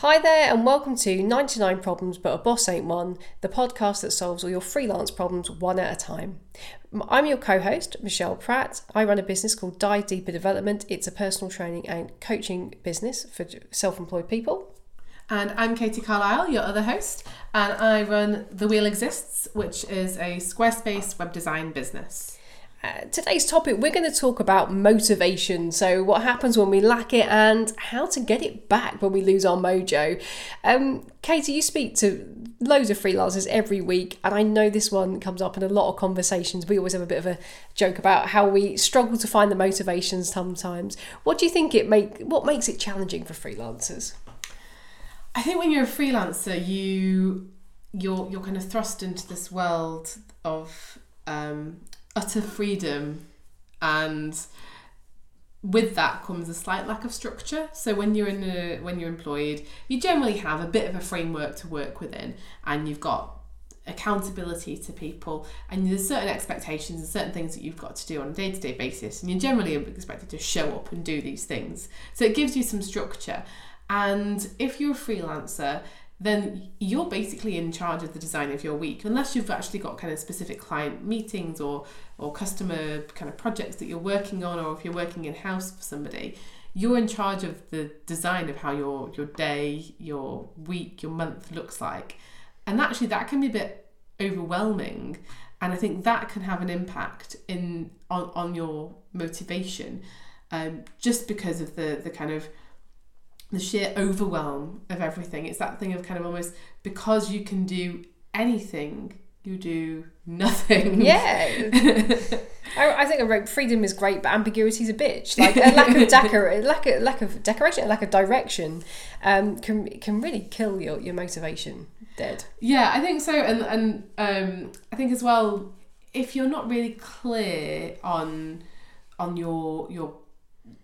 Hi there, and welcome to 99 Problems But a Boss Ain't One, the podcast that solves all your freelance problems one at a time. I'm your co host, Michelle Pratt. I run a business called Dive Deeper Development. It's a personal training and coaching business for self employed people. And I'm Katie Carlisle, your other host, and I run The Wheel Exists, which is a Squarespace web design business. Uh, today's topic, we're going to talk about motivation. So, what happens when we lack it and how to get it back when we lose our mojo. Um, Katie, you speak to loads of freelancers every week, and I know this one comes up in a lot of conversations. We always have a bit of a joke about how we struggle to find the motivation sometimes. What do you think it make? What makes it challenging for freelancers? I think when you're a freelancer, you you're you're kind of thrust into this world of um, utter freedom and with that comes a slight lack of structure. So when you're in a when you're employed you generally have a bit of a framework to work within and you've got accountability to people and there's certain expectations and certain things that you've got to do on a day-to-day basis and you're generally expected to show up and do these things. So it gives you some structure. And if you're a freelancer then you're basically in charge of the design of your week unless you've actually got kind of specific client meetings or or customer kind of projects that you're working on or if you're working in house for somebody you're in charge of the design of how your your day your week your month looks like. And actually that can be a bit overwhelming and i think that can have an impact in on, on your motivation um, just because of the the kind of the sheer overwhelm of everything. It's that thing of kind of almost because you can do anything, you do nothing. Yeah. I, I think freedom is great, but ambiguity is a bitch. Like a lack of decor, lack of lack of decoration, lack of direction, um, can can really kill your, your motivation dead. Yeah, I think so, and and um, I think as well, if you're not really clear on on your your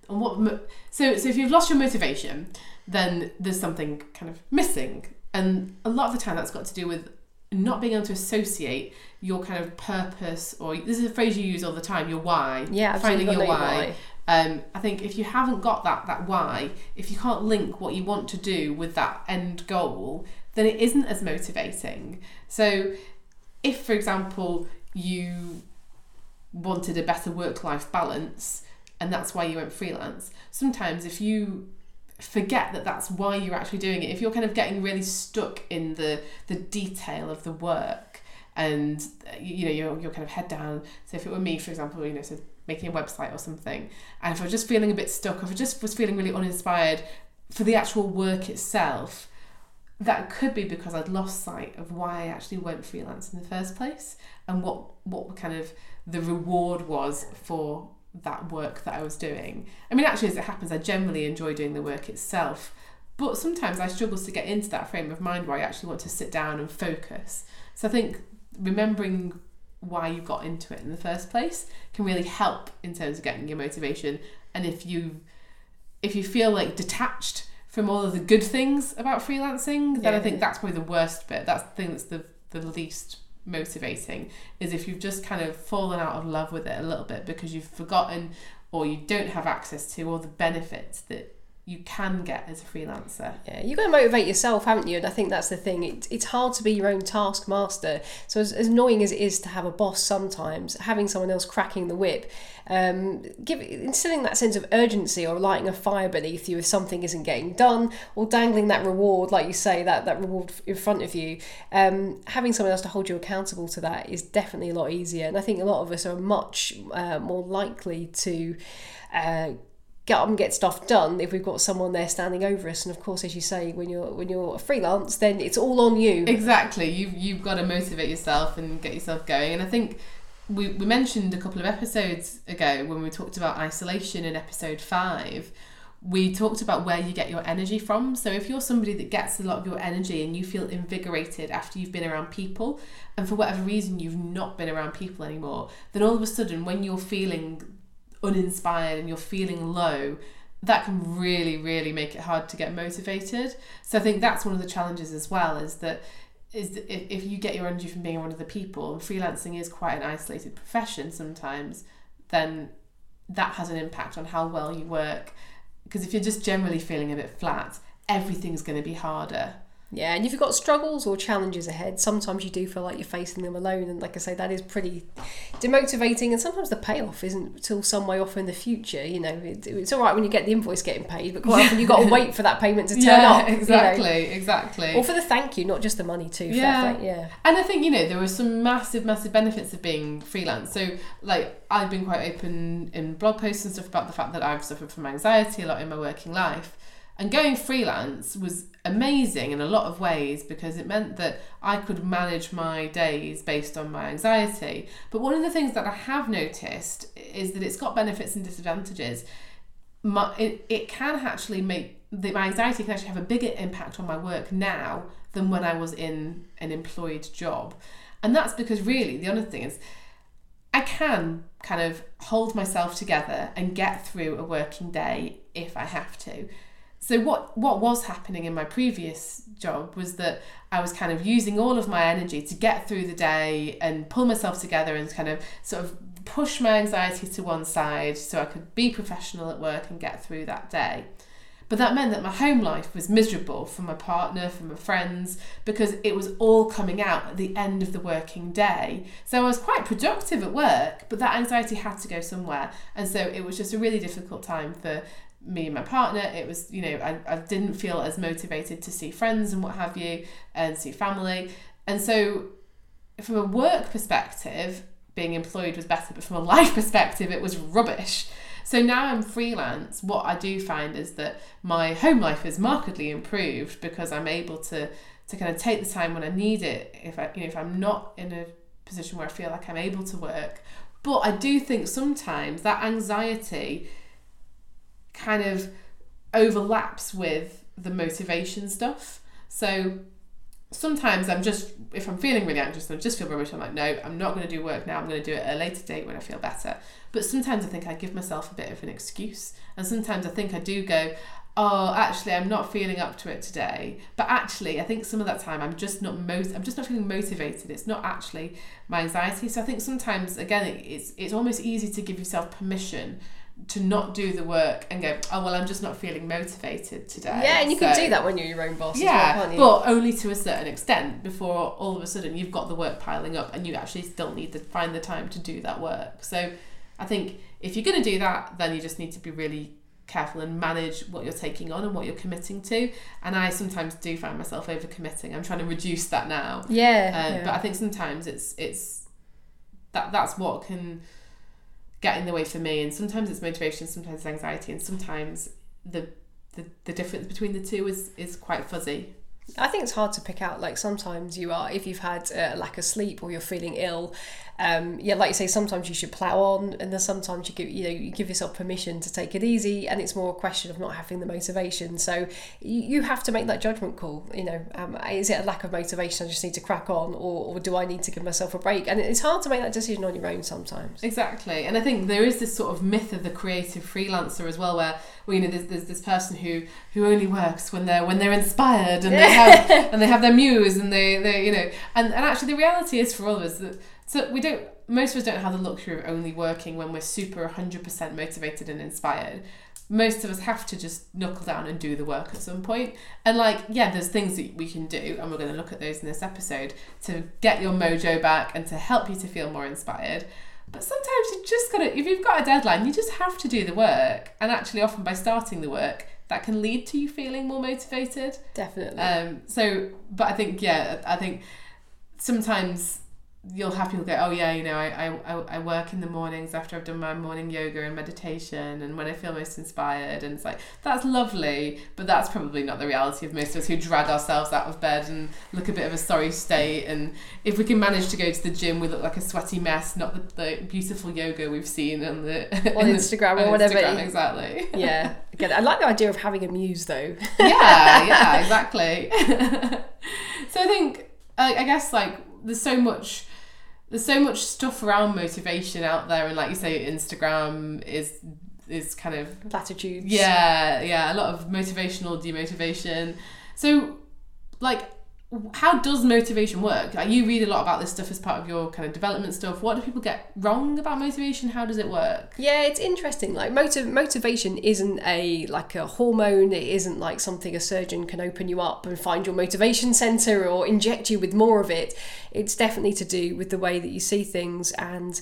and what so so if you've lost your motivation then there's something kind of missing and a lot of the time that's got to do with not being able to associate your kind of purpose or this is a phrase you use all the time your why yeah finding your why, why. Um, I think if you haven't got that that why, if you can't link what you want to do with that end goal, then it isn't as motivating. So, if for example you wanted a better work life balance, and that's why you went freelance. Sometimes if you forget that that's why you're actually doing it, if you're kind of getting really stuck in the the detail of the work and uh, you know you're, you're kind of head down so if it were me for example you know so making a website or something and if I was just feeling a bit stuck if I just was feeling really uninspired for the actual work itself that could be because I'd lost sight of why I actually went freelance in the first place and what what kind of the reward was for that work that I was doing. I mean, actually, as it happens, I generally enjoy doing the work itself, but sometimes I struggle to get into that frame of mind where I actually want to sit down and focus. So I think remembering why you got into it in the first place can really help in terms of getting your motivation. And if you if you feel like detached from all of the good things about freelancing, then yeah. I think that's probably the worst bit. That's the thing that's the the least motivating is if you've just kind of fallen out of love with it a little bit because you've forgotten or you don't have access to all the benefits that you can get as a freelancer. Yeah, you've got to motivate yourself, haven't you? And I think that's the thing. It, it's hard to be your own taskmaster. So, as, as annoying as it is to have a boss sometimes, having someone else cracking the whip, um, give instilling that sense of urgency or lighting a fire beneath you if something isn't getting done, or dangling that reward, like you say, that, that reward in front of you, um, having someone else to hold you accountable to that is definitely a lot easier. And I think a lot of us are much uh, more likely to. Uh, get on and get stuff done if we've got someone there standing over us. And of course as you say when you're when you're a freelance then it's all on you. Exactly. You've, you've got to motivate yourself and get yourself going. And i think we, we mentioned a couple of episodes ago when we talked about isolation in episode five. We talked about where you get your energy from. So, if you're somebody that gets a lot of your energy and you feel invigorated after you've been around people, and for whatever reason you've not been around people anymore, then all of a sudden, when you're feeling uninspired and you're feeling low, that can really, really make it hard to get motivated. So I think that's one of the challenges as well is that is that if, you get your energy from being one of the people, and freelancing is quite an isolated profession sometimes, then that has an impact on how well you work. Because if you're just generally feeling a bit flat, everything's going to be harder. Yeah, and if you've got struggles or challenges ahead, sometimes you do feel like you're facing them alone. And like I say, that is pretty demotivating. And sometimes the payoff isn't till some way off in the future. You know, it, it's all right when you get the invoice getting paid, but quite often you've got to wait for that payment to turn yeah, up. you know. exactly, exactly. Or for the thank you, not just the money too. Yeah. yeah. And I think, you know, there were some massive, massive benefits of being freelance. So, like, I've been quite open in blog posts and stuff about the fact that I've suffered from anxiety a lot in my working life. And going freelance was amazing in a lot of ways because it meant that I could manage my days based on my anxiety. But one of the things that I have noticed is that it's got benefits and disadvantages. My, it, it can actually make the, my anxiety can actually have a bigger impact on my work now than when I was in an employed job. And that's because really the honest thing is I can kind of hold myself together and get through a working day if I have to. So what what was happening in my previous job was that I was kind of using all of my energy to get through the day and pull myself together and kind of sort of push my anxiety to one side so I could be professional at work and get through that day. But that meant that my home life was miserable for my partner, for my friends, because it was all coming out at the end of the working day. So I was quite productive at work, but that anxiety had to go somewhere. And so it was just a really difficult time for me and my partner. It was, you know, I, I didn't feel as motivated to see friends and what have you, and see family. And so, from a work perspective, being employed was better, but from a life perspective, it was rubbish. So now I'm freelance. What I do find is that my home life is markedly improved because I'm able to to kind of take the time when I need it. If I, you know, if I'm not in a position where I feel like I'm able to work, but I do think sometimes that anxiety kind of overlaps with the motivation stuff. So sometimes I'm just, if I'm feeling really anxious and I just feel rubbish, I'm like, no, I'm not going to do work now. I'm going to do it at a later date when I feel better. But sometimes I think I give myself a bit of an excuse. And sometimes I think I do go, oh, actually, I'm not feeling up to it today. But actually, I think some of that time I'm just not mo- I'm just not feeling motivated. It's not actually my anxiety. So I think sometimes, again, it's it's almost easy to give yourself permission to not do the work and go, oh well, I'm just not feeling motivated today. Yeah, and you can do that when you're your own boss yeah, well, but only to a certain extent before all of a sudden you've got the work piling up and you actually still need to find the time to do that work. So I think if you're going to do that, then you just need to be really careful and manage what you're taking on and what you're committing to. And I sometimes do find myself overcommitting. I'm trying to reduce that now. yeah, Um, yeah. But I think sometimes it's it's that that's what can get in the way for me. And sometimes it's motivation, sometimes it's anxiety, and sometimes the the, the difference between the two is is quite fuzzy. I think it's hard to pick out. Like sometimes you are, if you've had a lack of sleep or you're feeling ill, um, yeah, like you say, sometimes you should plow on, and then sometimes you give you know you give yourself permission to take it easy, and it's more a question of not having the motivation. So you, you have to make that judgment call. You know, um, is it a lack of motivation? I just need to crack on, or, or do I need to give myself a break? And it's hard to make that decision on your own sometimes. Exactly, and I think there is this sort of myth of the creative freelancer as well, where well, you know, there's, there's this person who who only works when they're when they're inspired and they have and they have their muse and they they you know, and and actually the reality is for all of us that so we don't most of us don't have the luxury of only working when we're super 100% motivated and inspired. Most of us have to just knuckle down and do the work at some point. And like, yeah, there's things that we can do, and we're going to look at those in this episode to get your mojo back and to help you to feel more inspired. But sometimes you just gotta, if you've got a deadline, you just have to do the work. And actually, often by starting the work, that can lead to you feeling more motivated. Definitely. Um, so, but I think, yeah, I think sometimes you'll have people go, oh yeah, you know, I, I, I work in the mornings after I've done my morning yoga and meditation and when I feel most inspired. And it's like, that's lovely, but that's probably not the reality of most of us who drag ourselves out of bed and look a bit of a sorry state. And if we can manage to go to the gym, we look like a sweaty mess, not the, the beautiful yoga we've seen on the On in the- Instagram or on whatever. Instagram, exactly. yeah, again, I like the idea of having a muse though. yeah, yeah, exactly. so I think, I, I guess, like there's so much, there's so much stuff around motivation out there, and like you say, Instagram is is kind of Platitudes. yeah, yeah, a lot of motivational demotivation. So, like, how does motivation work? Like you read a lot about this stuff as part of your kind of development stuff. What do people get wrong about motivation? How does it work? Yeah, it's interesting. Like motiv- motivation isn't a like a hormone. It isn't like something a surgeon can open you up and find your motivation center or inject you with more of it. It's definitely to do with the way that you see things and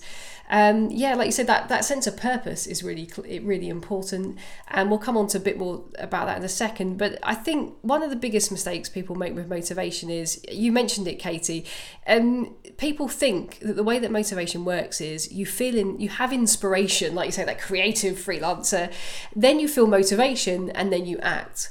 um, yeah, like you said, that, that sense of purpose is really really important, and we'll come on to a bit more about that in a second. But I think one of the biggest mistakes people make with motivation is you mentioned it, Katie. Um, people think that the way that motivation works is you feel in you have inspiration, like you say, that creative freelancer, then you feel motivation, and then you act.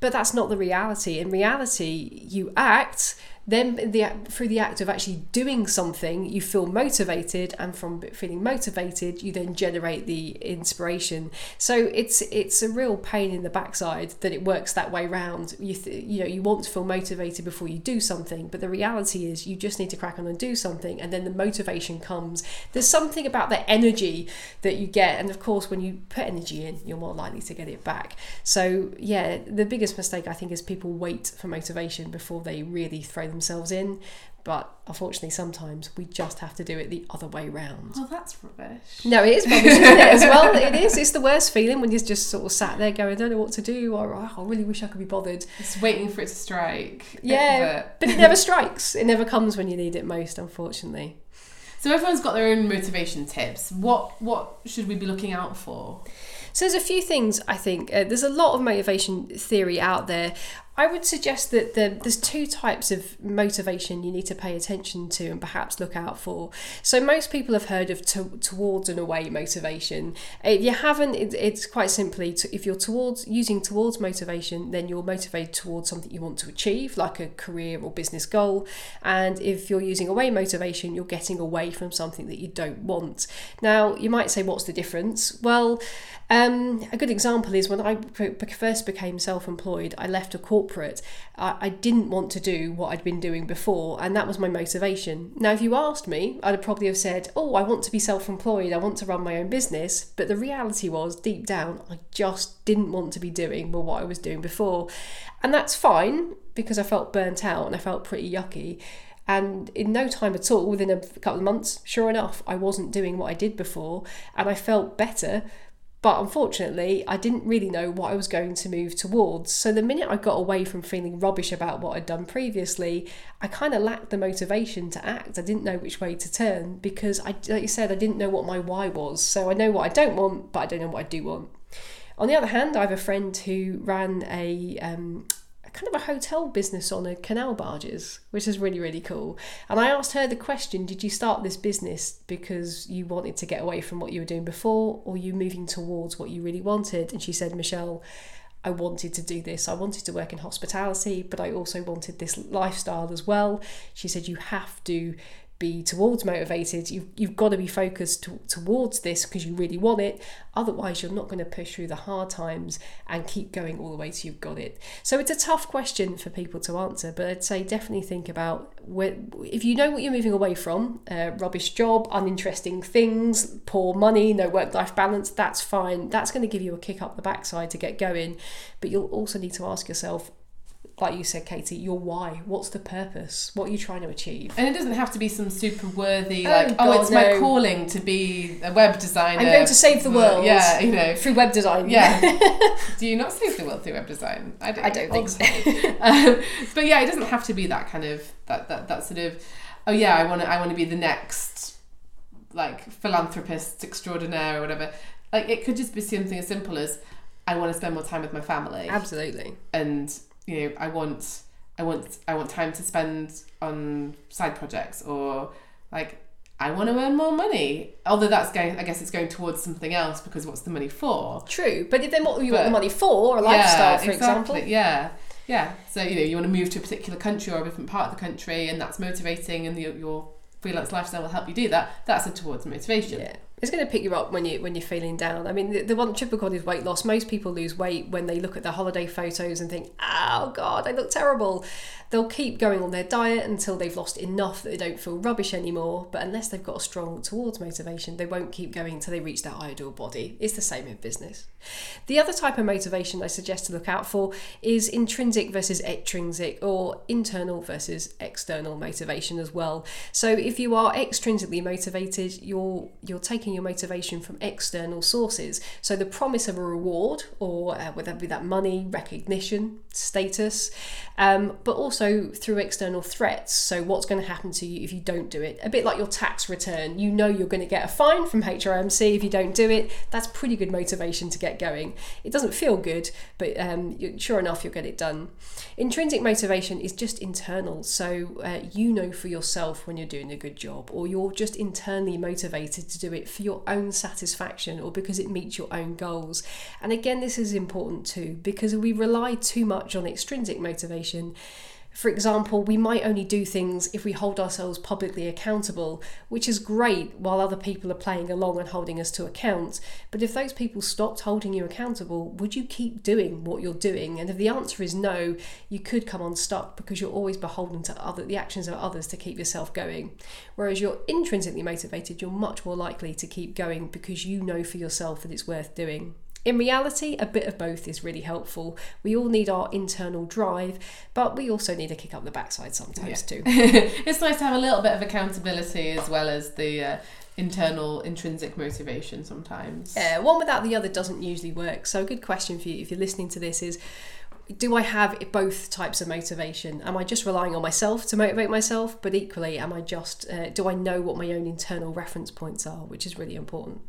But that's not the reality. In reality, you act then the through the act of actually doing something you feel motivated and from feeling motivated you then generate the inspiration. So it's it's a real pain in the backside that it works that way round. You th- you know you want to feel motivated before you do something but the reality is you just need to crack on and do something and then the motivation comes. There's something about the energy that you get and of course when you put energy in you're more likely to get it back. So yeah the biggest mistake i think is people wait for motivation before they really throw themselves in. But unfortunately, sometimes we just have to do it the other way round. Oh, that's rubbish. No, it is rubbish, isn't it? As well, it is. It's the worst feeling when you're just sort of sat there going, "I don't know what to do," or oh, "I really wish I could be bothered." It's waiting for it to strike. Yeah, but it never strikes. It never comes when you need it most, unfortunately. So everyone's got their own motivation tips. What what should we be looking out for? So there's a few things I think. Uh, there's a lot of motivation theory out there. I would suggest that the, there's two types of motivation you need to pay attention to and perhaps look out for. So most people have heard of to, towards and away motivation. If you haven't, it, it's quite simply to, if you're towards using towards motivation, then you're motivated towards something you want to achieve, like a career or business goal. And if you're using away motivation, you're getting away from something that you don't want. Now you might say, what's the difference? Well. Um, a good example is when I first became self employed, I left a corporate. I, I didn't want to do what I'd been doing before, and that was my motivation. Now, if you asked me, I'd probably have said, Oh, I want to be self employed, I want to run my own business. But the reality was, deep down, I just didn't want to be doing what I was doing before. And that's fine because I felt burnt out and I felt pretty yucky. And in no time at all, within a couple of months, sure enough, I wasn't doing what I did before and I felt better but unfortunately, I didn't really know what I was going to move towards. So the minute I got away from feeling rubbish about what I'd done previously, I kind of lacked the motivation to act. I didn't know which way to turn because, I, like you said, I didn't know what my why was. So I know what I don't want, but I don't know what I do want. On the other hand, I have a friend who ran a um, kind of a hotel business on a canal barges, which is really, really cool. And I asked her the question Did you start this business because you wanted to get away from what you were doing before, or you moving towards what you really wanted? And she said, Michelle, I wanted to do this. I wanted to work in hospitality, but I also wanted this lifestyle as well. She said, You have to be towards motivated you've, you've got to be focused to, towards this because you really want it. Otherwise you're not going to push through the hard times and keep going all the way till you've got it. So it's a tough question for people to answer but i'd say definitely think about where, if you know what you're moving away from uh, rubbish job uninteresting things poor money no work-life balance that's fine. That's going to give you a kick up the backside to get going but you'll also need to ask yourself like you said, Katie, your why. What's the purpose? What are you trying to achieve? And it doesn't have to be some super worthy, oh, like, God, oh, it's no. my calling to be a web designer. I'm going to save the world. Yeah, you know. Through web design. Yeah. do you not save the world through web design? I don't, I don't think so. um, but yeah, it doesn't have to be that kind of, that, that, that sort of, oh yeah, I want to I want to be the next, like, philanthropist extraordinaire or whatever. Like, it could just be something as simple as, I want to spend more time with my family. Absolutely. And you know I want I want I want time to spend on side projects or like I want to earn more money. Although that's going, I guess it's going towards something else because what's the money for? True, but if then what you but, want the money for, a lifestyle, yeah, for exactly, example. Yeah, yeah. So you know, you want to move to a particular country or a different part of the country, and that's motivating, and the, your freelance lifestyle will help you do that. That's a towards motivation. Yeah. It's going to pick you up when you when you're feeling down. I mean, the, the one typical is weight loss. Most people lose weight when they look at their holiday photos and think, "Oh God, I look terrible." They'll keep going on their diet until they've lost enough that they don't feel rubbish anymore. But unless they've got a strong towards motivation, they won't keep going until they reach their ideal body. It's the same in business. The other type of motivation I suggest to look out for is intrinsic versus extrinsic or internal versus external motivation as well. So if you are extrinsically motivated, you're you're taking your motivation from external sources. So the promise of a reward or uh, whether it be that money, recognition, status, um, but also through external threats. So what's going to happen to you if you don't do it? A bit like your tax return. You know you're going to get a fine from HMRC if you don't do it. That's pretty good motivation to get going. It doesn't feel good, but um, sure enough, you'll get it done. Intrinsic motivation is just internal, so uh, you know for yourself when you're doing a good job, or you're just internally motivated to do it for your own satisfaction or because it meets your own goals. And again, this is important too because we rely too much on extrinsic motivation for example, we might only do things if we hold ourselves publicly accountable, which is great while other people are playing along and holding us to account. But if those people stopped holding you accountable, would you keep doing what you're doing? And if the answer is no, you could come unstuck because you're always beholden to other the actions of others to keep yourself going. Whereas you're intrinsically motivated, you're much more likely to keep going because you know for yourself that it's worth doing. In reality, a bit of both is really helpful. We all need our internal drive, but we also need a kick up the backside sometimes yeah. too. it's nice to have a little bit of accountability as well as the uh, internal intrinsic motivation sometimes. Yeah, one without the other doesn't usually work. So, a good question for you if you're listening to this is do I have both types of motivation? Am I just relying on myself to motivate myself? But equally, am I just, uh, do I know what my own internal reference points are, which is really important?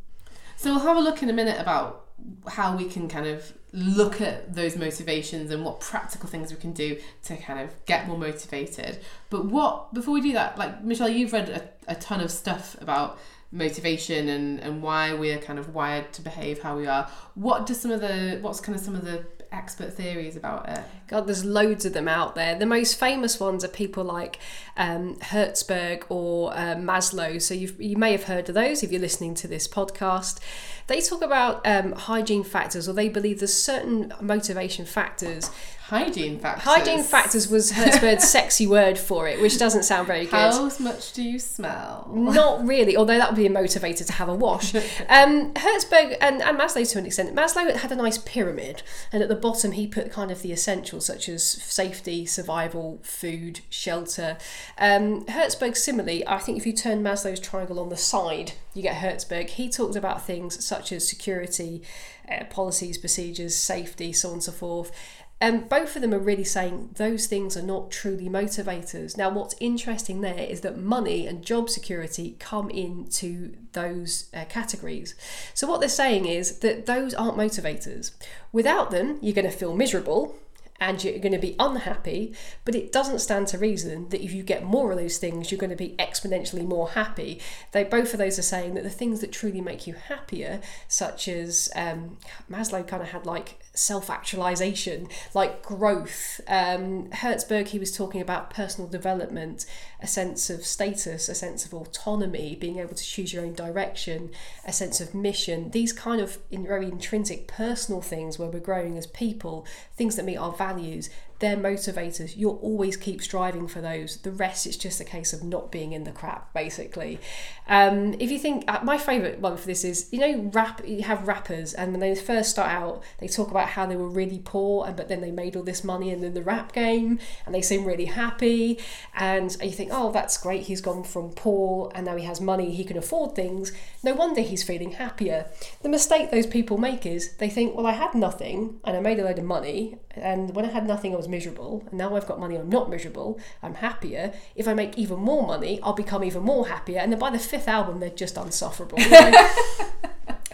So, we'll have a look in a minute about how we can kind of look at those motivations and what practical things we can do to kind of get more motivated. But what before we do that, like Michelle, you've read a, a ton of stuff about motivation and and why we're kind of wired to behave how we are. What do some of the what's kind of some of the expert theories about it? God, there's loads of them out there. The most famous ones are people like um, Herzberg or uh, Maslow. So you you may have heard of those if you're listening to this podcast. They talk about um, hygiene factors, or they believe there's certain motivation factors Hygiene factors. Hygiene factors was Herzberg's sexy word for it, which doesn't sound very good. How much do you smell? Not really, although that would be a motivator to have a wash. Um, Herzberg and, and Maslow to an extent, Maslow had a nice pyramid, and at the bottom he put kind of the essentials such as safety, survival, food, shelter. Um, Herzberg, similarly, I think if you turn Maslow's triangle on the side, you get Herzberg. He talked about things such as security, uh, policies, procedures, safety, so on and so forth. And um, both of them are really saying those things are not truly motivators. Now, what's interesting there is that money and job security come into those uh, categories. So, what they're saying is that those aren't motivators. Without them, you're going to feel miserable and you're going to be unhappy, but it doesn't stand to reason that if you get more of those things, you're going to be exponentially more happy. They both of those are saying that the things that truly make you happier, such as um, Maslow kind of had like self actualization, like growth. Um, Herzberg, he was talking about personal development, a sense of status, a sense of autonomy, being able to choose your own direction, a sense of mission. These kind of in very intrinsic personal things where we're growing as people, things that meet our values, they're motivators. You'll always keep striving for those. The rest, it's just a case of not being in the crap, basically. Um, if you think, uh, my favourite one for this is, you know, rap. You have rappers, and when they first start out, they talk about how they were really poor, and but then they made all this money and then the rap game, and they seem really happy. And you think, oh, that's great. He's gone from poor, and now he has money. He can afford things. No wonder he's feeling happier. The mistake those people make is they think, well, I had nothing, and I made a load of money, and when I had nothing, I was miserable, and now I've got money, I'm not miserable, I'm happier. If I make even more money, I'll become even more happier, and then by the fifth album, they're just unsufferable. You know?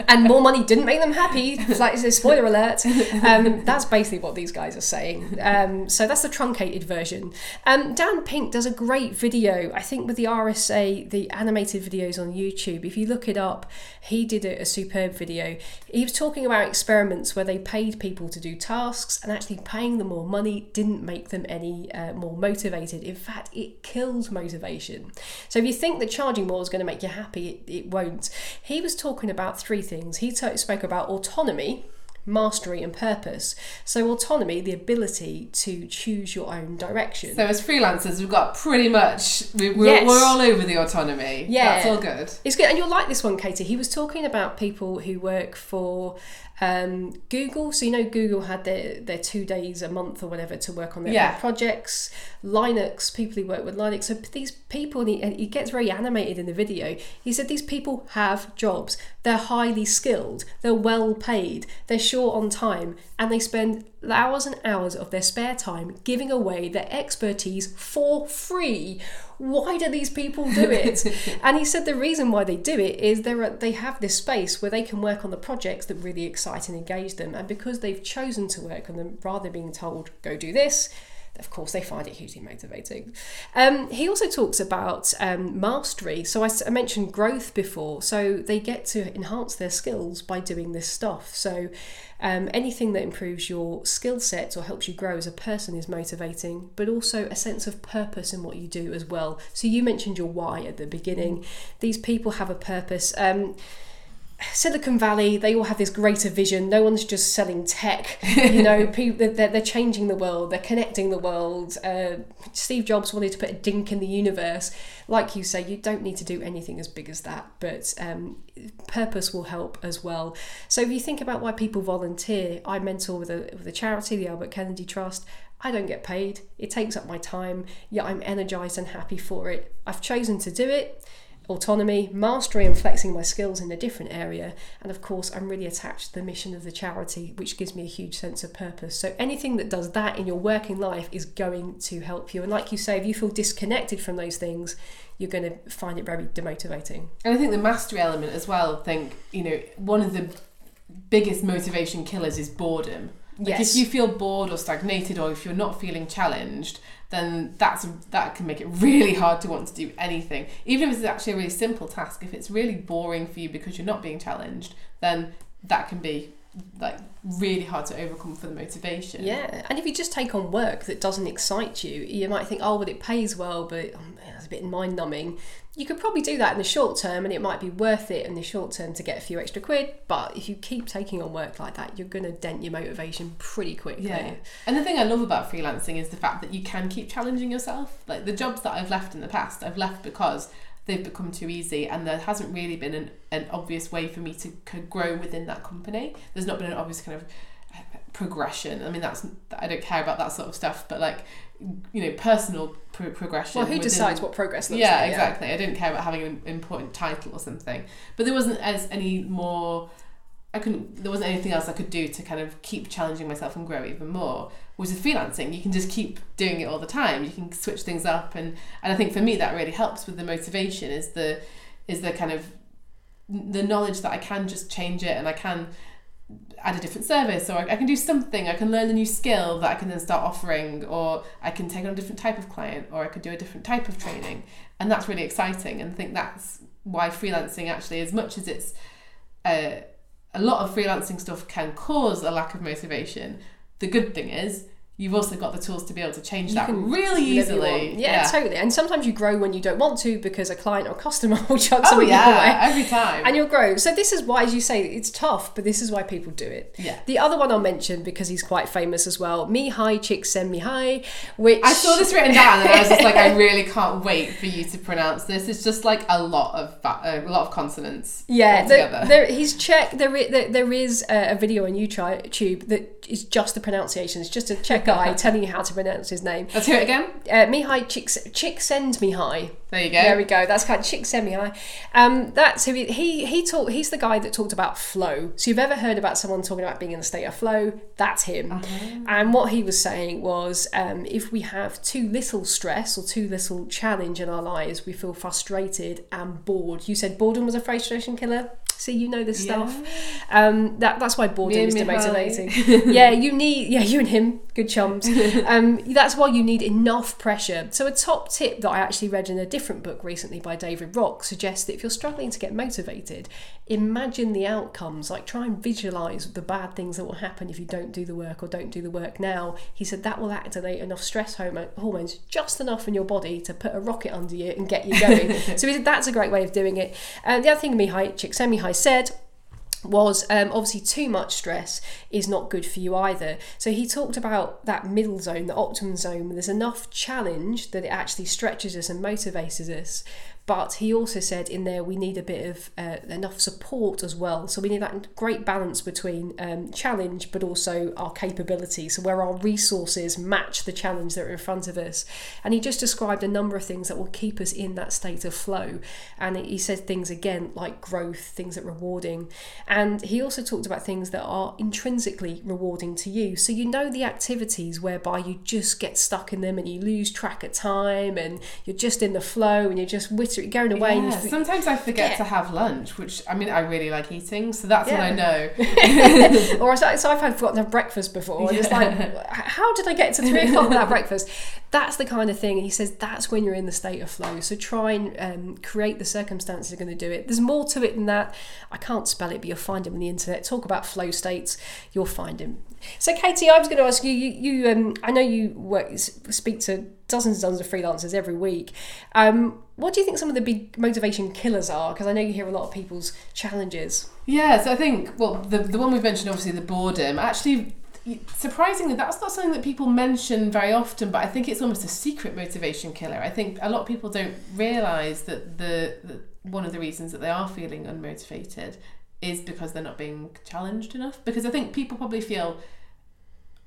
And more money didn't make them happy. Like spoiler alert. Um, that's basically what these guys are saying. Um, so that's the truncated version. Um, Dan Pink does a great video. I think with the RSA, the animated videos on YouTube. If you look it up, he did a, a superb video. He was talking about experiments where they paid people to do tasks, and actually paying them more money didn't make them any uh, more motivated. In fact, it killed motivation. So if you think that charging more is going to make you happy, it, it won't. He was talking about three things. He t- spoke about autonomy, mastery, and purpose. So, autonomy, the ability to choose your own direction. So, as freelancers, we've got pretty much, we're, Yes. we're all over the autonomy. Yeah. That's all good. It's good, and you'll like this one, Katie. He was talking about people who work for um, Google. So you know, Google had their their two days a month or whatever to work on their Yeah. projects. Linux, people who work with Linux. So these people, and he, and he gets very animated in the video. He said these people have jobs. They're highly skilled. They're well paid. They're short on time, and they spend hours and hours of their spare time giving away their expertise for free. Why do these people do it? and he said the reason why they do it is they're they have this space where they can work on the projects that really excite and engage them, and because they've chosen to work on them rather than being told go do this. Of course, they find it hugely motivating. Um, he also talks about um, mastery. So I mentioned growth before. So they get to enhance their skills by doing this stuff. So um, anything that improves your skill set or helps you grow as a person is motivating, but also a sense of purpose in what you do as well. So you mentioned your why at the beginning. These people have a purpose. Um, Silicon Valley, they all have this greater vision. No one's just selling tech. You know, people they're, they're changing the world. They're connecting the world. Uh, Steve Jobs wanted to put a dink in the universe. Like you say, you don't need to do anything as big as that, but um, purpose will help as well. So if you think about why people volunteer, I mentor with a with a charity, the Albert Kennedy Trust. I don't get paid. It takes up my time. Yet I'm energized and happy for it. I've chosen to do it autonomy, mastery, and flexing my skills in a different area. And of course, I'm really attached to the mission of the charity, which gives me a huge sense of purpose. So, anything that does that in your working life is going to help you. And, like you say, if you feel disconnected from those things, you're going to find it very demotivating. And I think the mastery element as well, I think, you know, one of the biggest motivation killers is boredom. Like Yes. if you feel bored or stagnated or if you're not feeling challenged, then that's that can make it really hard to want to do anything. Even if it's actually a really simple task, if it's really boring for you because you're not being challenged, then that can be like really hard to overcome for the motivation. Yeah, and if you just take on work that doesn't excite you, you might think, oh, well, it pays well, but um, it's a bit mind numbing. You could probably do that in the short term, and it might be worth it in the short term to get a few extra quid. But if you keep taking on work like that, you're going to dent your motivation pretty quickly. Yeah. And the thing I love about freelancing is the fact that you can keep challenging yourself. Like the jobs that I've left in the past, I've left because they've become too easy and there hasn't really been an, an obvious way for me to grow within that company. There's not been an obvious kind of uh, progression. I mean, that's I don't care about that sort of stuff, but like, you know, personal pro- progression. Well, who within- decides what progress looks yeah, like? exactly. I didn't care about having an important title or something, but there wasn't as any more. I couldn't. There wasn't anything else I could do to kind of keep challenging myself and grow even more. Whereas with freelancing, you can just keep doing it all the time. You can switch things up, and and I think for me that really helps with the motivation. Is the is the kind of the knowledge that I can just change it and I can add a different service or I can do something I can learn a new skill that I can then start offering or I can take on a different type of client or I could do a different type of training and that's really exciting and I think that's why freelancing actually as much as it's uh, a lot of freelancing stuff can cause a lack of motivation the good thing is you've also got the tools to be able to change You that really easily want. Yeah, totally. And sometimes you grow when you don't want to because a client or customer will chuck oh something way. yeah every time And you'll grow. So this is why, as you say, it's tough, but this is why people do it. yeah The other one I'll mention because he's quite famous as well, Mihai Csikszentmihalyi, which I saw this written down and I was just like, I really can't wait for you to pronounce this. It's just like a lot of a lot of consonants. Yeah, there, there, he's Czech. There, there, there is a, a video on YouTube that is just the pronunciation. It's just a Czech guy telling you how to pronounce his name. Let's hear it again. Uh, Mihai Csikszentmihalyi. There you go. There we go. That's kind of Csikszentmihalyi. Um, that's who he, he he talked. He's the guy that talked about flow. So you've ever heard about someone talking about being in a state of flow? That's him. And what he was saying was, um, if we have too little stress or too little challenge in our lives, we feel frustrated and bored. You said boredom was a frustration killer. See, you know the stuff. Yeah. Um, that that's why Me boredom is demotivating. yeah, you need yeah you and him good chums. Um, that's why you need enough pressure. So a top tip that I actually read in a different book recently by David Rock suggests that if you're struggling to get motivated, imagine the outcomes. Like try and visualize the bad things that will happen if you don't do the work or don't do the work now. He said that will activate enough stress hormo- hormones just enough in your body to put a rocket under you and get you going. so he said that's a great way of doing it. And the other thing Mihai Csikszentmihalyi said was um, obviously too much stress is not good for you either. So he talked about that middle zone, the optimum zone, where there's enough challenge that it actually stretches us and motivates us. But he also said in there we need a bit of uh, enough support as well. So we need that great balance between um, challenge but also our capability. So where our resources match the challenge that are in front of us. And he just described a number of things that will keep us in that state of flow. And he said things again like growth, things that are rewarding. And he also talked about things that are intrinsically rewarding to you. So you know the activities whereby you just get stuck in them and you lose track of time and you're just in the flow and you're just going away. you Yeah, sometimes I forget Yeah. to have lunch, which I mean I really like eating, so that's Yeah. what I know. or so, so I've had forgotten to have breakfast before. And it's like, how did I get to three o'clock without breakfast? That's the kind of thing. And he says that's when you're in the state of flow. So try and um, create the circumstances that are going to do it. There's more to it than that. I can't spell it, but you'll find him on the internet. Talk about flow states, you'll find him. So Katie, I was going to ask you. You, you um, I know you work, speak to dozens and dozens of freelancers every week. Um, what do you think some of the big motivation killers are? Because I know you hear a lot of people's challenges. Yeah, so I think well the the one we've mentioned obviously the boredom. Actually surprisingly that's not something that people mention very often, but I think it's almost a secret motivation killer. I think a lot of people don't realize that the, the one of the reasons that they are feeling unmotivated is because they're not being challenged enough because I think people probably feel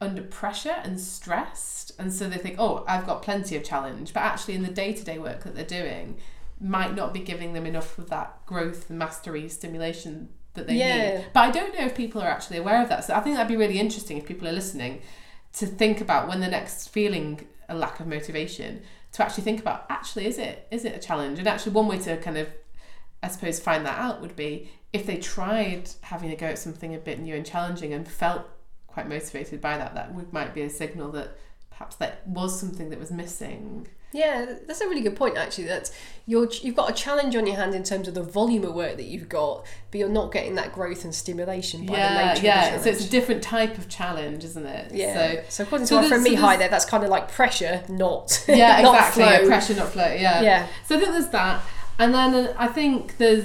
under pressure and stressed. And so they think oh I've got plenty of challenge. But actually in the day-to-day work that they're doing might not be giving them enough of that growth mastery stimulation that they Yeah. need but I don't know if people are actually aware of that. So I think that'd be really interesting if people are listening to think about when they're next feeling a lack of motivation to actually think about actually is it is it a challenge? And actually one way to kind of I suppose find that out would be if they tried having a go at something a bit new and challenging and felt quite motivated by that that might be a signal that perhaps that was something that was missing Yeah, that's a really good point. Actually, that you're you've got a challenge on your hand in terms of the volume of work that you've got, but you're not getting that growth and stimulation by the yeah nature yeah of the so it's a different type of challenge isn't it yeah. so So, according to so our there's- friend so Mihai, there, that's kind of like pressure, not yeah not exactly flow. pressure not flow yeah Yeah, So I think there's that, and then I think there's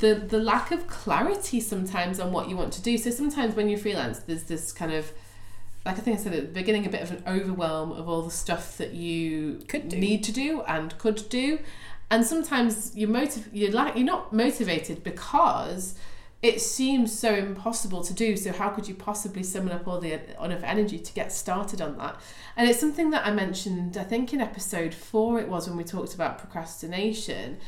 the the lack of clarity sometimes on what you want to do. So sometimes when you freelance, there's this kind of like I think I said at the beginning, a bit of an overwhelm of all the stuff that you Could do. need to do and could do, and sometimes you're motiv- you're like you're not motivated because it seems so impossible to do. So how could you possibly summon up all the enough energy to get started on that? And it's something that I mentioned, I think in episode four it was when we talked about procrastination.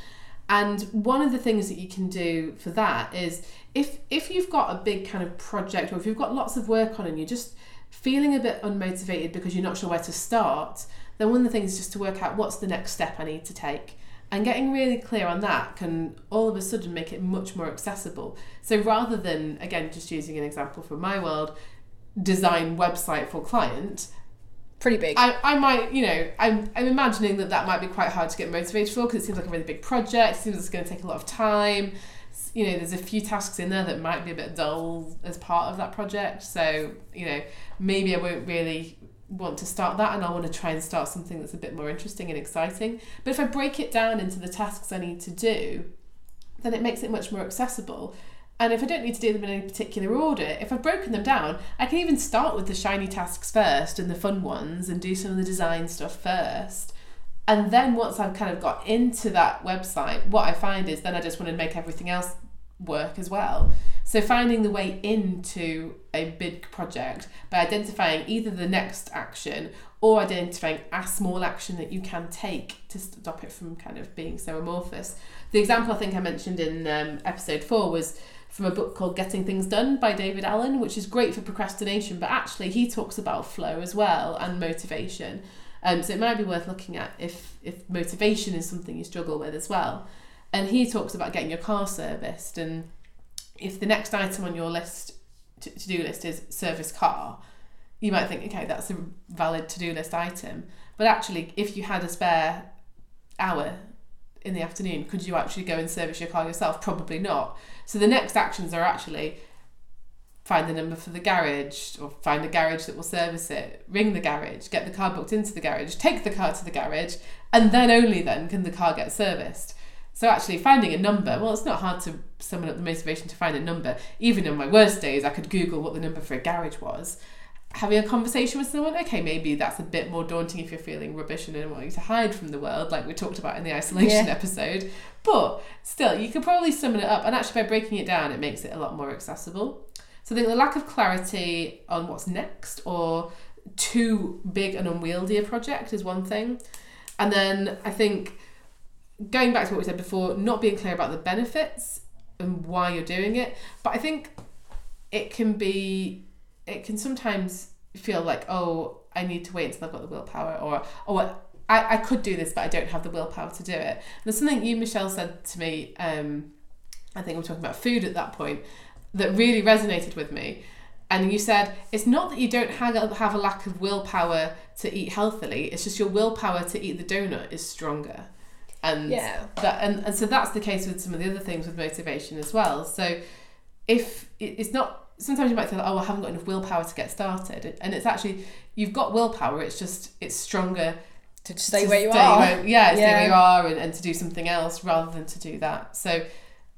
And one of the things that you can do for that is if if you've got a big kind of project or if you've got lots of work on and you're just feeling a bit unmotivated because you're not sure where to start, then one of the things is just to work out what's the next step I need to take. And getting really clear on that can all of a sudden make it much more accessible. So rather than, again, just using an example from my world, design website for client, pretty big. I, I might, you know, I'm, I'm imagining that that might be quite hard to get motivated for because it seems like a really big project. It seems it's going to take a lot of time. You know, there's a few tasks in there that might be a bit dull as part of that project. So, you know, maybe I won't really want to start that and I want to try and start something that's a bit more interesting and exciting. But if I break it down into the tasks I need to do, then it makes it much more accessible. And if I don't need to do them in any particular order, if I've broken them down, I can even start with the shiny tasks first and the fun ones and do some of the design stuff first. And then once I've kind of got into that website, what I find is then I just want to make everything else work as well. So finding the way into a big project by identifying either the next action or identifying a small action that you can take to stop it from kind of being so amorphous. The example I think I mentioned in um, episode four was from a book called Getting Things Done by David Allen, which is great for procrastination, but actually he talks about flow as well and motivation. Um, so it might be worth looking at if if motivation is something you struggle with as well. And he talks about getting your car serviced and if the next item on your list to do list is service car, you might think, okay, that's a valid to do list item. But actually, if you had a spare hour in the afternoon, could you actually go and service your car yourself? Probably not. So the next actions are actually find the number for the garage or find a garage that will service it, ring the garage, get the car booked into the garage, take the car to the garage, and then only then can the car get serviced. So actually finding a number, well, it's not hard to summon up the motivation to find a number. Even on my worst days, I could Google what the number for a garage was. Having a conversation with someone, okay, maybe that's a bit more daunting if you're feeling rubbish and wanting to hide from the world, like we talked about in the isolation Yeah. episode. But still, you could probably summon it up, and actually by breaking it down, it makes it a lot more accessible. So I think the lack of clarity on what's next or too big and unwieldy a project is one thing. And then I think going back to what we said before, not being clear about the benefits and why you're doing it. But I think it can be, it can sometimes feel like, oh, I need to wait until I've got the willpower, or oh, I, I could do this, but I don't have the willpower to do it. There's something you, Michelle, said to me. Um, I think we're talking about food at that point that really resonated with me. And you said it's not that you don't have a, have a lack of willpower to eat healthily. It's just your willpower to eat the donut is stronger. And Yeah. that and, and so that's the case with some of the other things with motivation as well. So if it's not sometimes you might say, oh I haven't got enough willpower to get started and it's actually you've got willpower it's just it's stronger To stay to where you stay are. where- yeah, stay where you are and, and to do something else rather than to do that. So,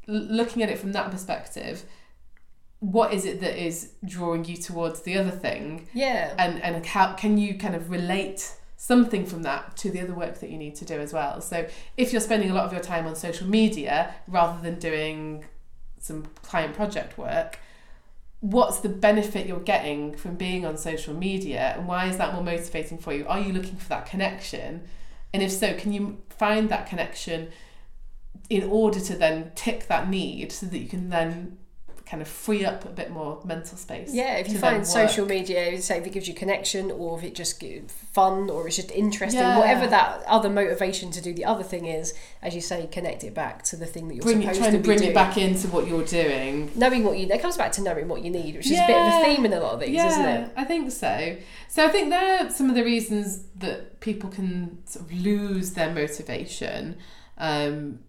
looking at it from that perspective, what is it that is drawing you towards the other thing, Yeah. and and how can you kind of relate something from that to the other work that you need to do as well? So, if you're spending a lot of your time on social media rather than doing some client project work. What's the benefit you're getting from being on social media, and why is that more motivating for you? Are you looking for that connection? And if so, can you find that connection in order to then tick that need so that you can then kind of free up a bit more mental space? Yeah, if you find social media, say if it gives you connection or if it just gives fun or it's just interesting, Yeah. whatever that other motivation to do the other thing is, as you say, connect it back to the thing that you're bring supposed trying to to be bring doing. it back into what you're doing. Knowing what you, it comes back to knowing what you need, which is a bit of a theme in a lot of these, yeah, isn't it? I think so. So I think there are some of the reasons that people can sort of lose their motivation. Um,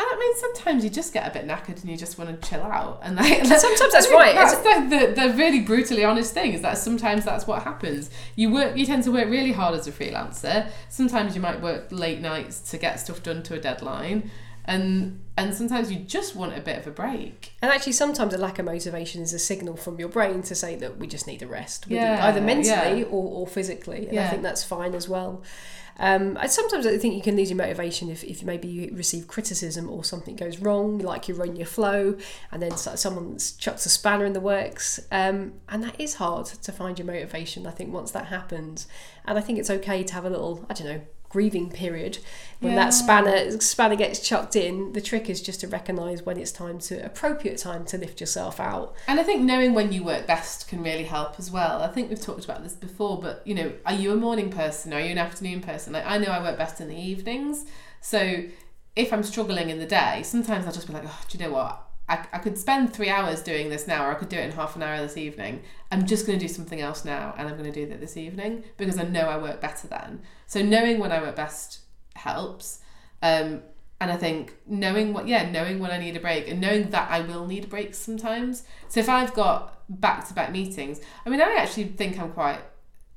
I mean, sometimes you just get a bit knackered and you just want to chill out. And like, Sometimes that's right. That's the, the, really brutally honest thing is that sometimes that's what happens. You work, you tend to work really hard as a freelancer. Sometimes you might work late nights to get stuff done to a deadline, and and sometimes you just want a bit of a break. And actually, sometimes a lack of motivation is a signal from your brain to say that we just need a rest, Yeah, either mentally yeah. or, or physically. And I think that's fine as well. Um, and sometimes I think you can lose your motivation if, if maybe you receive criticism or something goes wrong, like you're on your flow, and then someone chucks a spanner in the works. Um, and that is hard to find your motivation, I think, once that happens. And I think it's okay to have a little, I don't know, grieving period when Yeah. that spanner spanner gets chucked in the trick is just to recognize when it's time to appropriate time to lift yourself out And I think knowing when you work best can really help as well. I think we've talked about this before, but you know, are you a morning person? Are you an afternoon person? Like I know I work best in the evenings. So if I'm struggling in the day, sometimes I'll just be like, oh, do you know what? I, I could spend three hours doing this now, or I could do it in half an hour this evening. I'm just going to do something else now, and I'm going to do that this evening because I know I work better then. So knowing when I work best helps. Um, and I think knowing what, yeah, knowing when I need a break and knowing that I will need breaks sometimes. So if I've got back to back meetings, I mean, I actually think I'm quite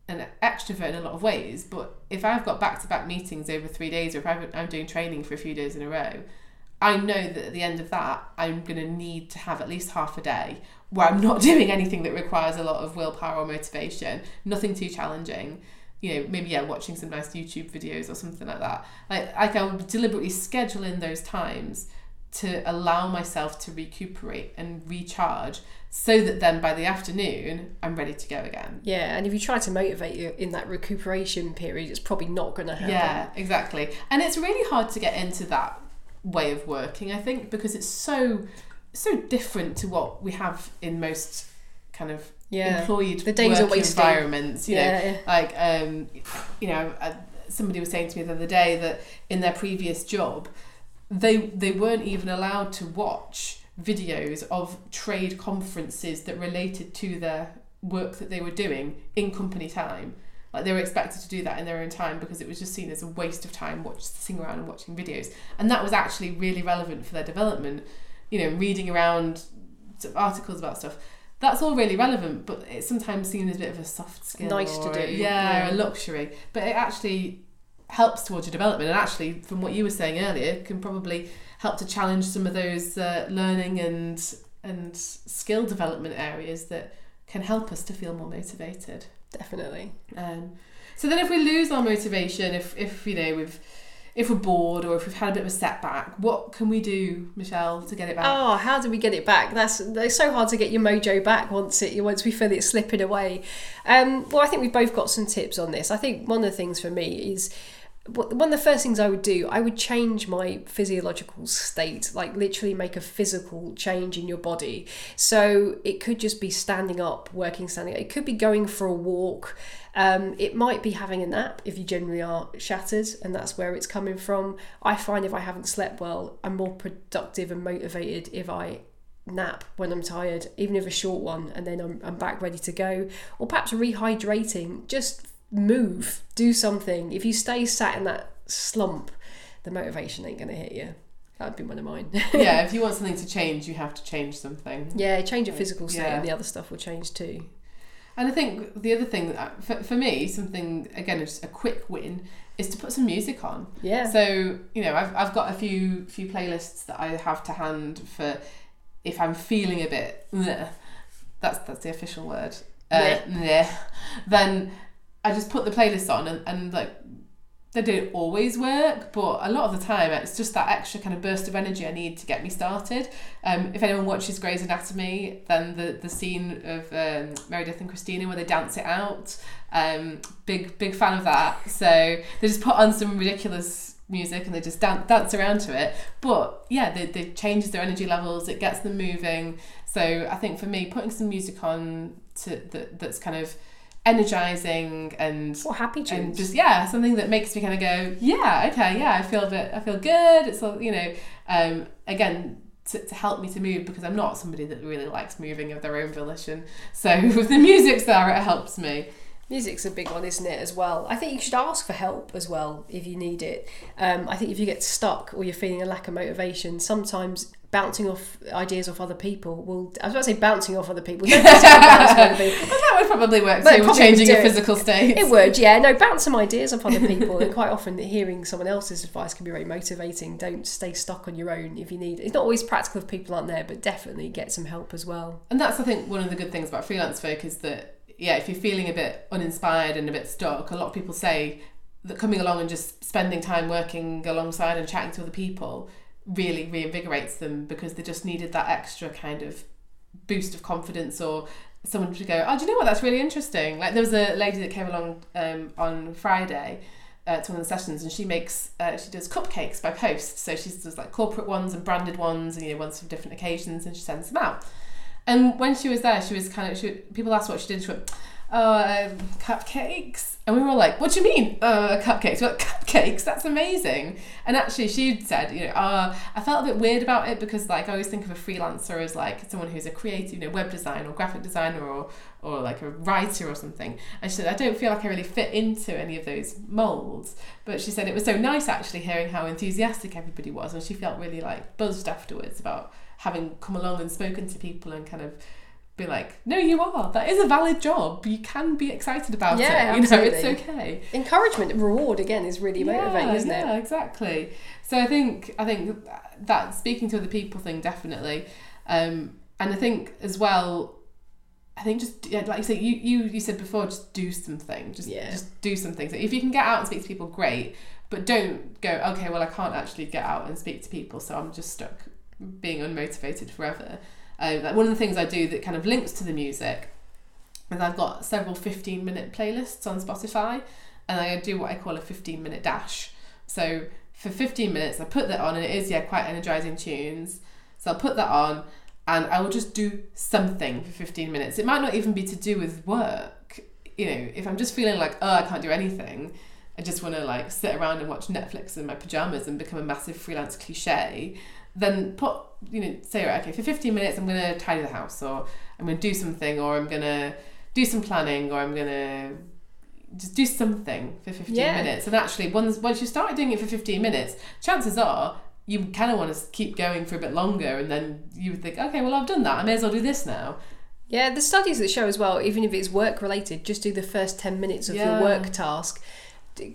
an extrovert in a lot of ways, but if I've got back to back meetings over three days or if I've- I'm doing training for a few days in a row, I know that at the end of that, I'm going to need to have at least half a day where I'm not doing anything that requires a lot of willpower or motivation, nothing too challenging. You know, maybe yeah, watching some nice YouTube videos or something like that. Like, like I would deliberately schedule in those times to allow myself to recuperate and recharge, so that then by the afternoon I'm ready to go again. yeah and if you try to motivate you in that recuperation period it's probably not going to happen Yeah, exactly. And it's really hard to get into that way of working, I think, because it's so so different to what we have in most kind of yeah employed The days are work wasting. environments. You know, yeah like um, you know, uh, somebody was saying to me the other day that in their previous job, they they weren't even allowed to watch videos of trade conferences that related to their work that they were doing in company time. Like they were expected to do that in their own time because it was just seen as a waste of time watching sitting around and watching videos. And that was actually really relevant for their development. You know, reading around articles about stuff. That's all really relevant, but it's sometimes seen as a bit of a soft skill. Nice to do, a- yeah, yeah. a luxury. But it actually helps towards your development. And actually, from what you were saying earlier, can probably help to challenge some of those uh, learning and and skill development areas that can help us to feel more motivated. Definitely. Um, so then, if we lose our motivation, if if you know we've if we're bored or if we've had a bit of a setback, what can we do, Michelle, to get it back? Oh, how do we get it back? That's it's so hard to get your mojo back once it once we feel it slipping away. Um, well, I think we've both got some tips on this. I think one of the things for me is one of the first things I would do, I would change my physiological state, like literally make a physical change in your body. So it could just be standing up, working standing up. It could be going for a walk. Um, it might be having a nap if you generally are shattered, and that's where it's coming from. I find if I haven't slept well, I'm more productive and motivated if I nap when I'm tired, even if a short one, and then I'm, I'm back ready to go. Or perhaps rehydrating, just move, do something. If you stay sat in that slump, the motivation ain't going to hit you. That'd be one of mine. yeah, if you want something to change, you have to change something. yeah, change your physical state, Yeah. and the other stuff will change too. And I think the other thing, that, for, for me, something, again, just a quick win, is to put some music on. Yeah. So, you know, I've, I've got a few few playlists that I have to hand for if I'm feeling a bit, bleh, that's, that's the official word, uh, bleh, then I just put the playlist on and, and like, they don't always work, but a lot of the time it's just that extra kind of burst of energy I need to get me started. Um, if anyone watches Grey's Anatomy, then the, the scene of um, Meredith and Cristina where they dance it out, um, big big fan of that. So they just put on some ridiculous music and they just dan- dance around to it. But yeah, they, they changes their energy levels, it gets them moving. So I think for me, putting some music on to that that's kind of energizing and Or happy tunes. and just yeah something that makes me kind of go yeah okay yeah I feel bit I feel good it's all you know um again to, to help me to move because I'm not somebody that really likes moving of their own volition so if the music's there it helps me Music's a big one, isn't it, as well? I think you should ask for help as well if you need it. Um, I think if you get stuck or you're feeling a lack of motivation, sometimes bouncing off ideas off other people will. I was about to say bouncing off other people. Don't bounce off other people. well that would probably work But too changing your physical state It would, yeah. No, bounce some ideas off other people. and quite often, hearing someone else's advice can be very motivating. Don't stay stuck on your own if you need. It's not always practical if people aren't there, but definitely get some help as well. And that's I think one of the good things about freelance folk is that yeah, if you're feeling a bit uninspired and a bit stuck, a lot of people say that coming along and just spending time working alongside and chatting to other people really reinvigorates them because they just needed that extra kind of boost of confidence or someone to go, oh, do you know what? That's really interesting. Like there was a lady that came along um, on Friday uh, to one of the sessions, and she makes uh, she does cupcakes by post. So she does like corporate ones and branded ones, and you know ones for different occasions, and she sends them out. And when she was there, she was kind of she, people asked what she did. She went, "Oh, um, cupcakes," and we were like, "What do you mean, uh, cupcakes?" Well, cupcakes. That's amazing. And actually, she said, "You know, uh, I felt a bit weird about it because like I always think of a freelancer as like someone who's a creative, you know, web designer or graphic designer or or like a writer or something." And she said, "I don't feel like I really fit into any of those molds." But she said it was so nice actually hearing how enthusiastic everybody was, and she felt really like buzzed afterwards about having come along and spoken to people and kind of be like, no, you are. That is a valid job. You can be excited about Yeah, it. You know, it's okay. Encouragement and reward again is really motivating, yeah, isn't it? yeah, exactly. So I think I think that speaking to other people thing definitely, um, and I think as well. I think just yeah, like you said, you, you you said before, just do something. Just Yeah. just do something. So if you can get out and speak to people, great. But don't go. Okay, well I can't actually get out and speak to people, so I'm just stuck being unmotivated forever. Uh, one of the things I do that kind of links to the music is I've got several 15 minute playlists on Spotify and I do what I call a 15 minute dash. So for 15 minutes, I put that on and it is, yeah, quite energizing tunes. So I'll put that on and I will just do something for 15 minutes. It might not even be to do with work. You know, if I'm just feeling like, oh, I can't do anything, I just want to like sit around and watch Netflix in my pajamas and become a massive freelance cliche, then put you know, say right, okay, for fifteen minutes I'm gonna tidy the house, or I'm gonna do something, or I'm gonna do some planning, or I'm gonna just do something for 15 Yeah. minutes and actually once once you start doing it for 15 minutes chances are you kind of want to keep going for a bit longer and then you would think okay well I've done that I may as well do this now Yeah, the studies that show as well, even if it's work related, just do the first 10 minutes of Yeah. your work task.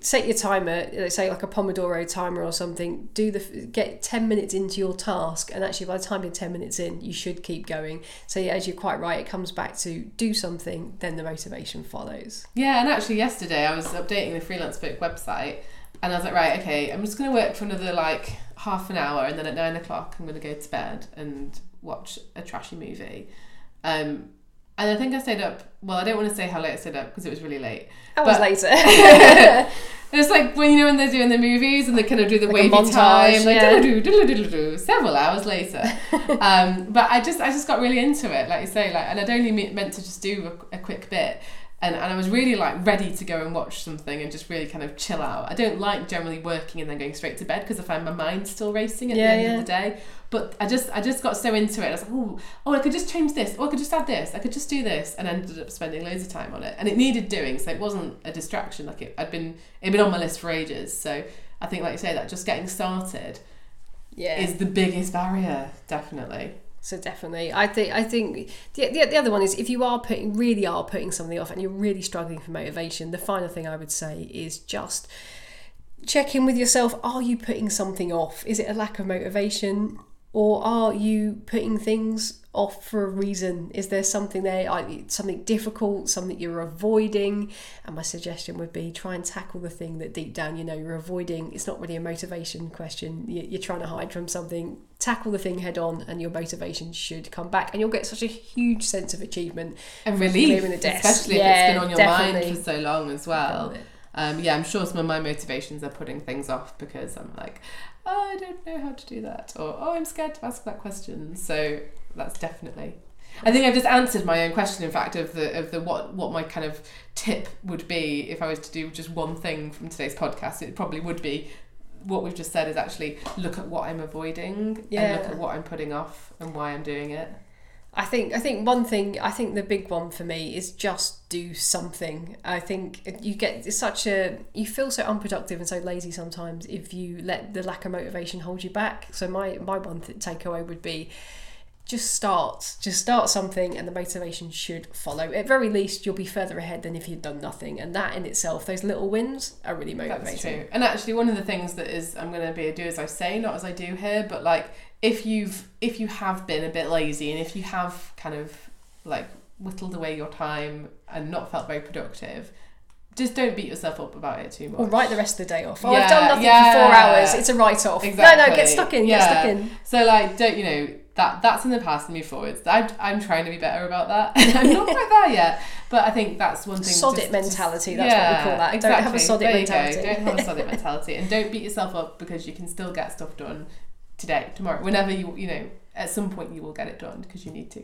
Set your timer, let's say like a Pomodoro timer or something. Do the get 10 minutes into your task, and actually by the time you're 10 minutes in, you should keep going. So yeah, as you're quite right, it comes back to do something, then the motivation follows. yeah and actually yesterday I was updating the freelance book website and I was like right okay I'm just going to work for another like half an hour and then at nine o'clock I'm going to go to bed and watch a trashy movie um, and I think I stayed up well I don't want to say how late I stayed up because it was really late That was later. It's like when you know when they're doing the movies and they kind of do the Like wavy montage, time, like yeah. diddle-doo, diddle-doo-doo-doo, several hours later. um, but I just I just got really into it, like you say, like and I'd only me- meant to just do a, a quick bit, and and I was really like ready to go and watch something and just really kind of chill out. I don't like generally working and then going straight to bed because I find my mind still racing at Yeah, the end yeah. of the day. But I just I just got so into it. I was like, oh, oh, I could just change this. Oh, I could just add this. I could just do this, and ended up spending loads of time on it. And it needed doing, so it wasn't a distraction. Like it, I'd been it'd been on my list for ages. So I think, like you say, that just getting started yeah. is the biggest barrier, definitely. So definitely, I think I think the, the the other one is if you are putting really are putting something off and you're really struggling for motivation, the final thing I would say is just check in with yourself. Are you putting something off? Is it a lack of motivation, or are you putting things off for a reason? Is there something there, something difficult, something you're avoiding? And my suggestion would be try and tackle the thing that deep down you know you're avoiding. It's not really a motivation question. You- You're trying to hide from something. Tackle the thing head on, and your motivation should come back, and you'll get such a huge sense of achievement. And relief, clearing the desk. especially if it's been on your definitely. mind for so long as well. Um, yeah, I'm sure some of my motivations are putting things off because I'm like, oh, I don't know how to do that, or oh, I'm scared to ask that question. So that's definitely. I think I've just answered my own question. In fact, of the of the what what my kind of tip would be if I was to do just one thing from today's podcast, it probably would be what we've just said is actually look at what I'm avoiding and Yeah. look at what I'm putting off and why I'm doing it. I think I think one thing I think the big one for me is just do something. I think you get such a you feel so unproductive and so lazy sometimes if you let the lack of motivation hold you back. So my my one th- takeaway would be just start just start something and the motivation should follow at very least you'll be further ahead than if you'd done nothing and that in itself those little wins are really motivating That's true. And actually, one of the things that is I'm going to be a do as I say, not as I do here. But like, if you've if you have been a bit lazy and if you have kind of like whittled away your time and not felt very productive, just don't beat yourself up about it too much. or write the rest of the day off oh Yeah, i've done nothing yeah. for four hours it's a write-off no no get stuck in Yeah. get stuck in So like, don't you know that that's in the past and move forwards. I'm, I'm trying to be better about that. I'm not quite there yet, but I think that's one thing. Sod it mentality, that's what we call that. Don't have a sod it There you go. mentality. Don't have a sod it mentality, and don't beat yourself up because you can still get stuff done today, tomorrow, whenever you you know. At some point, you will get it done because you need to.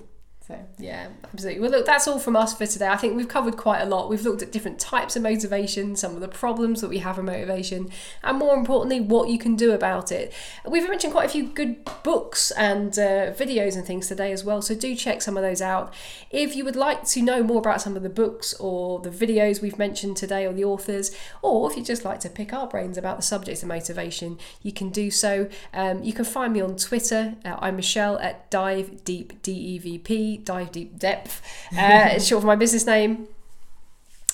So Yeah, absolutely. Well, look, that's all from us for today. I think we've covered quite a lot. We've looked at different types of motivation, some of the problems that we have in motivation, and more importantly, what you can do about it. We've mentioned quite a few good books and uh, videos and things today as well, so do check some of those out. If you would like to know more about some of the books or the videos we've mentioned today or the authors, or if you'd just like to pick our brains about the subject of motivation, you can do so. Um, you can find me on Twitter. Uh, I'm Michelle at Dive Deep D E V P, Dive Deep Depth. Uh, short for my business name.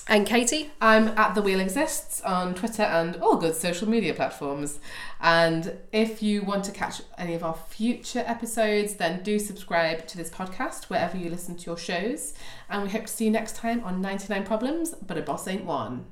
And Katie, I'm at The Wheel Exists on Twitter and all good social media platforms. And if you want to catch any of our future episodes, then do subscribe to this podcast wherever you listen to your shows. And we hope to see you next time on 99 Problems, but a boss ain't one.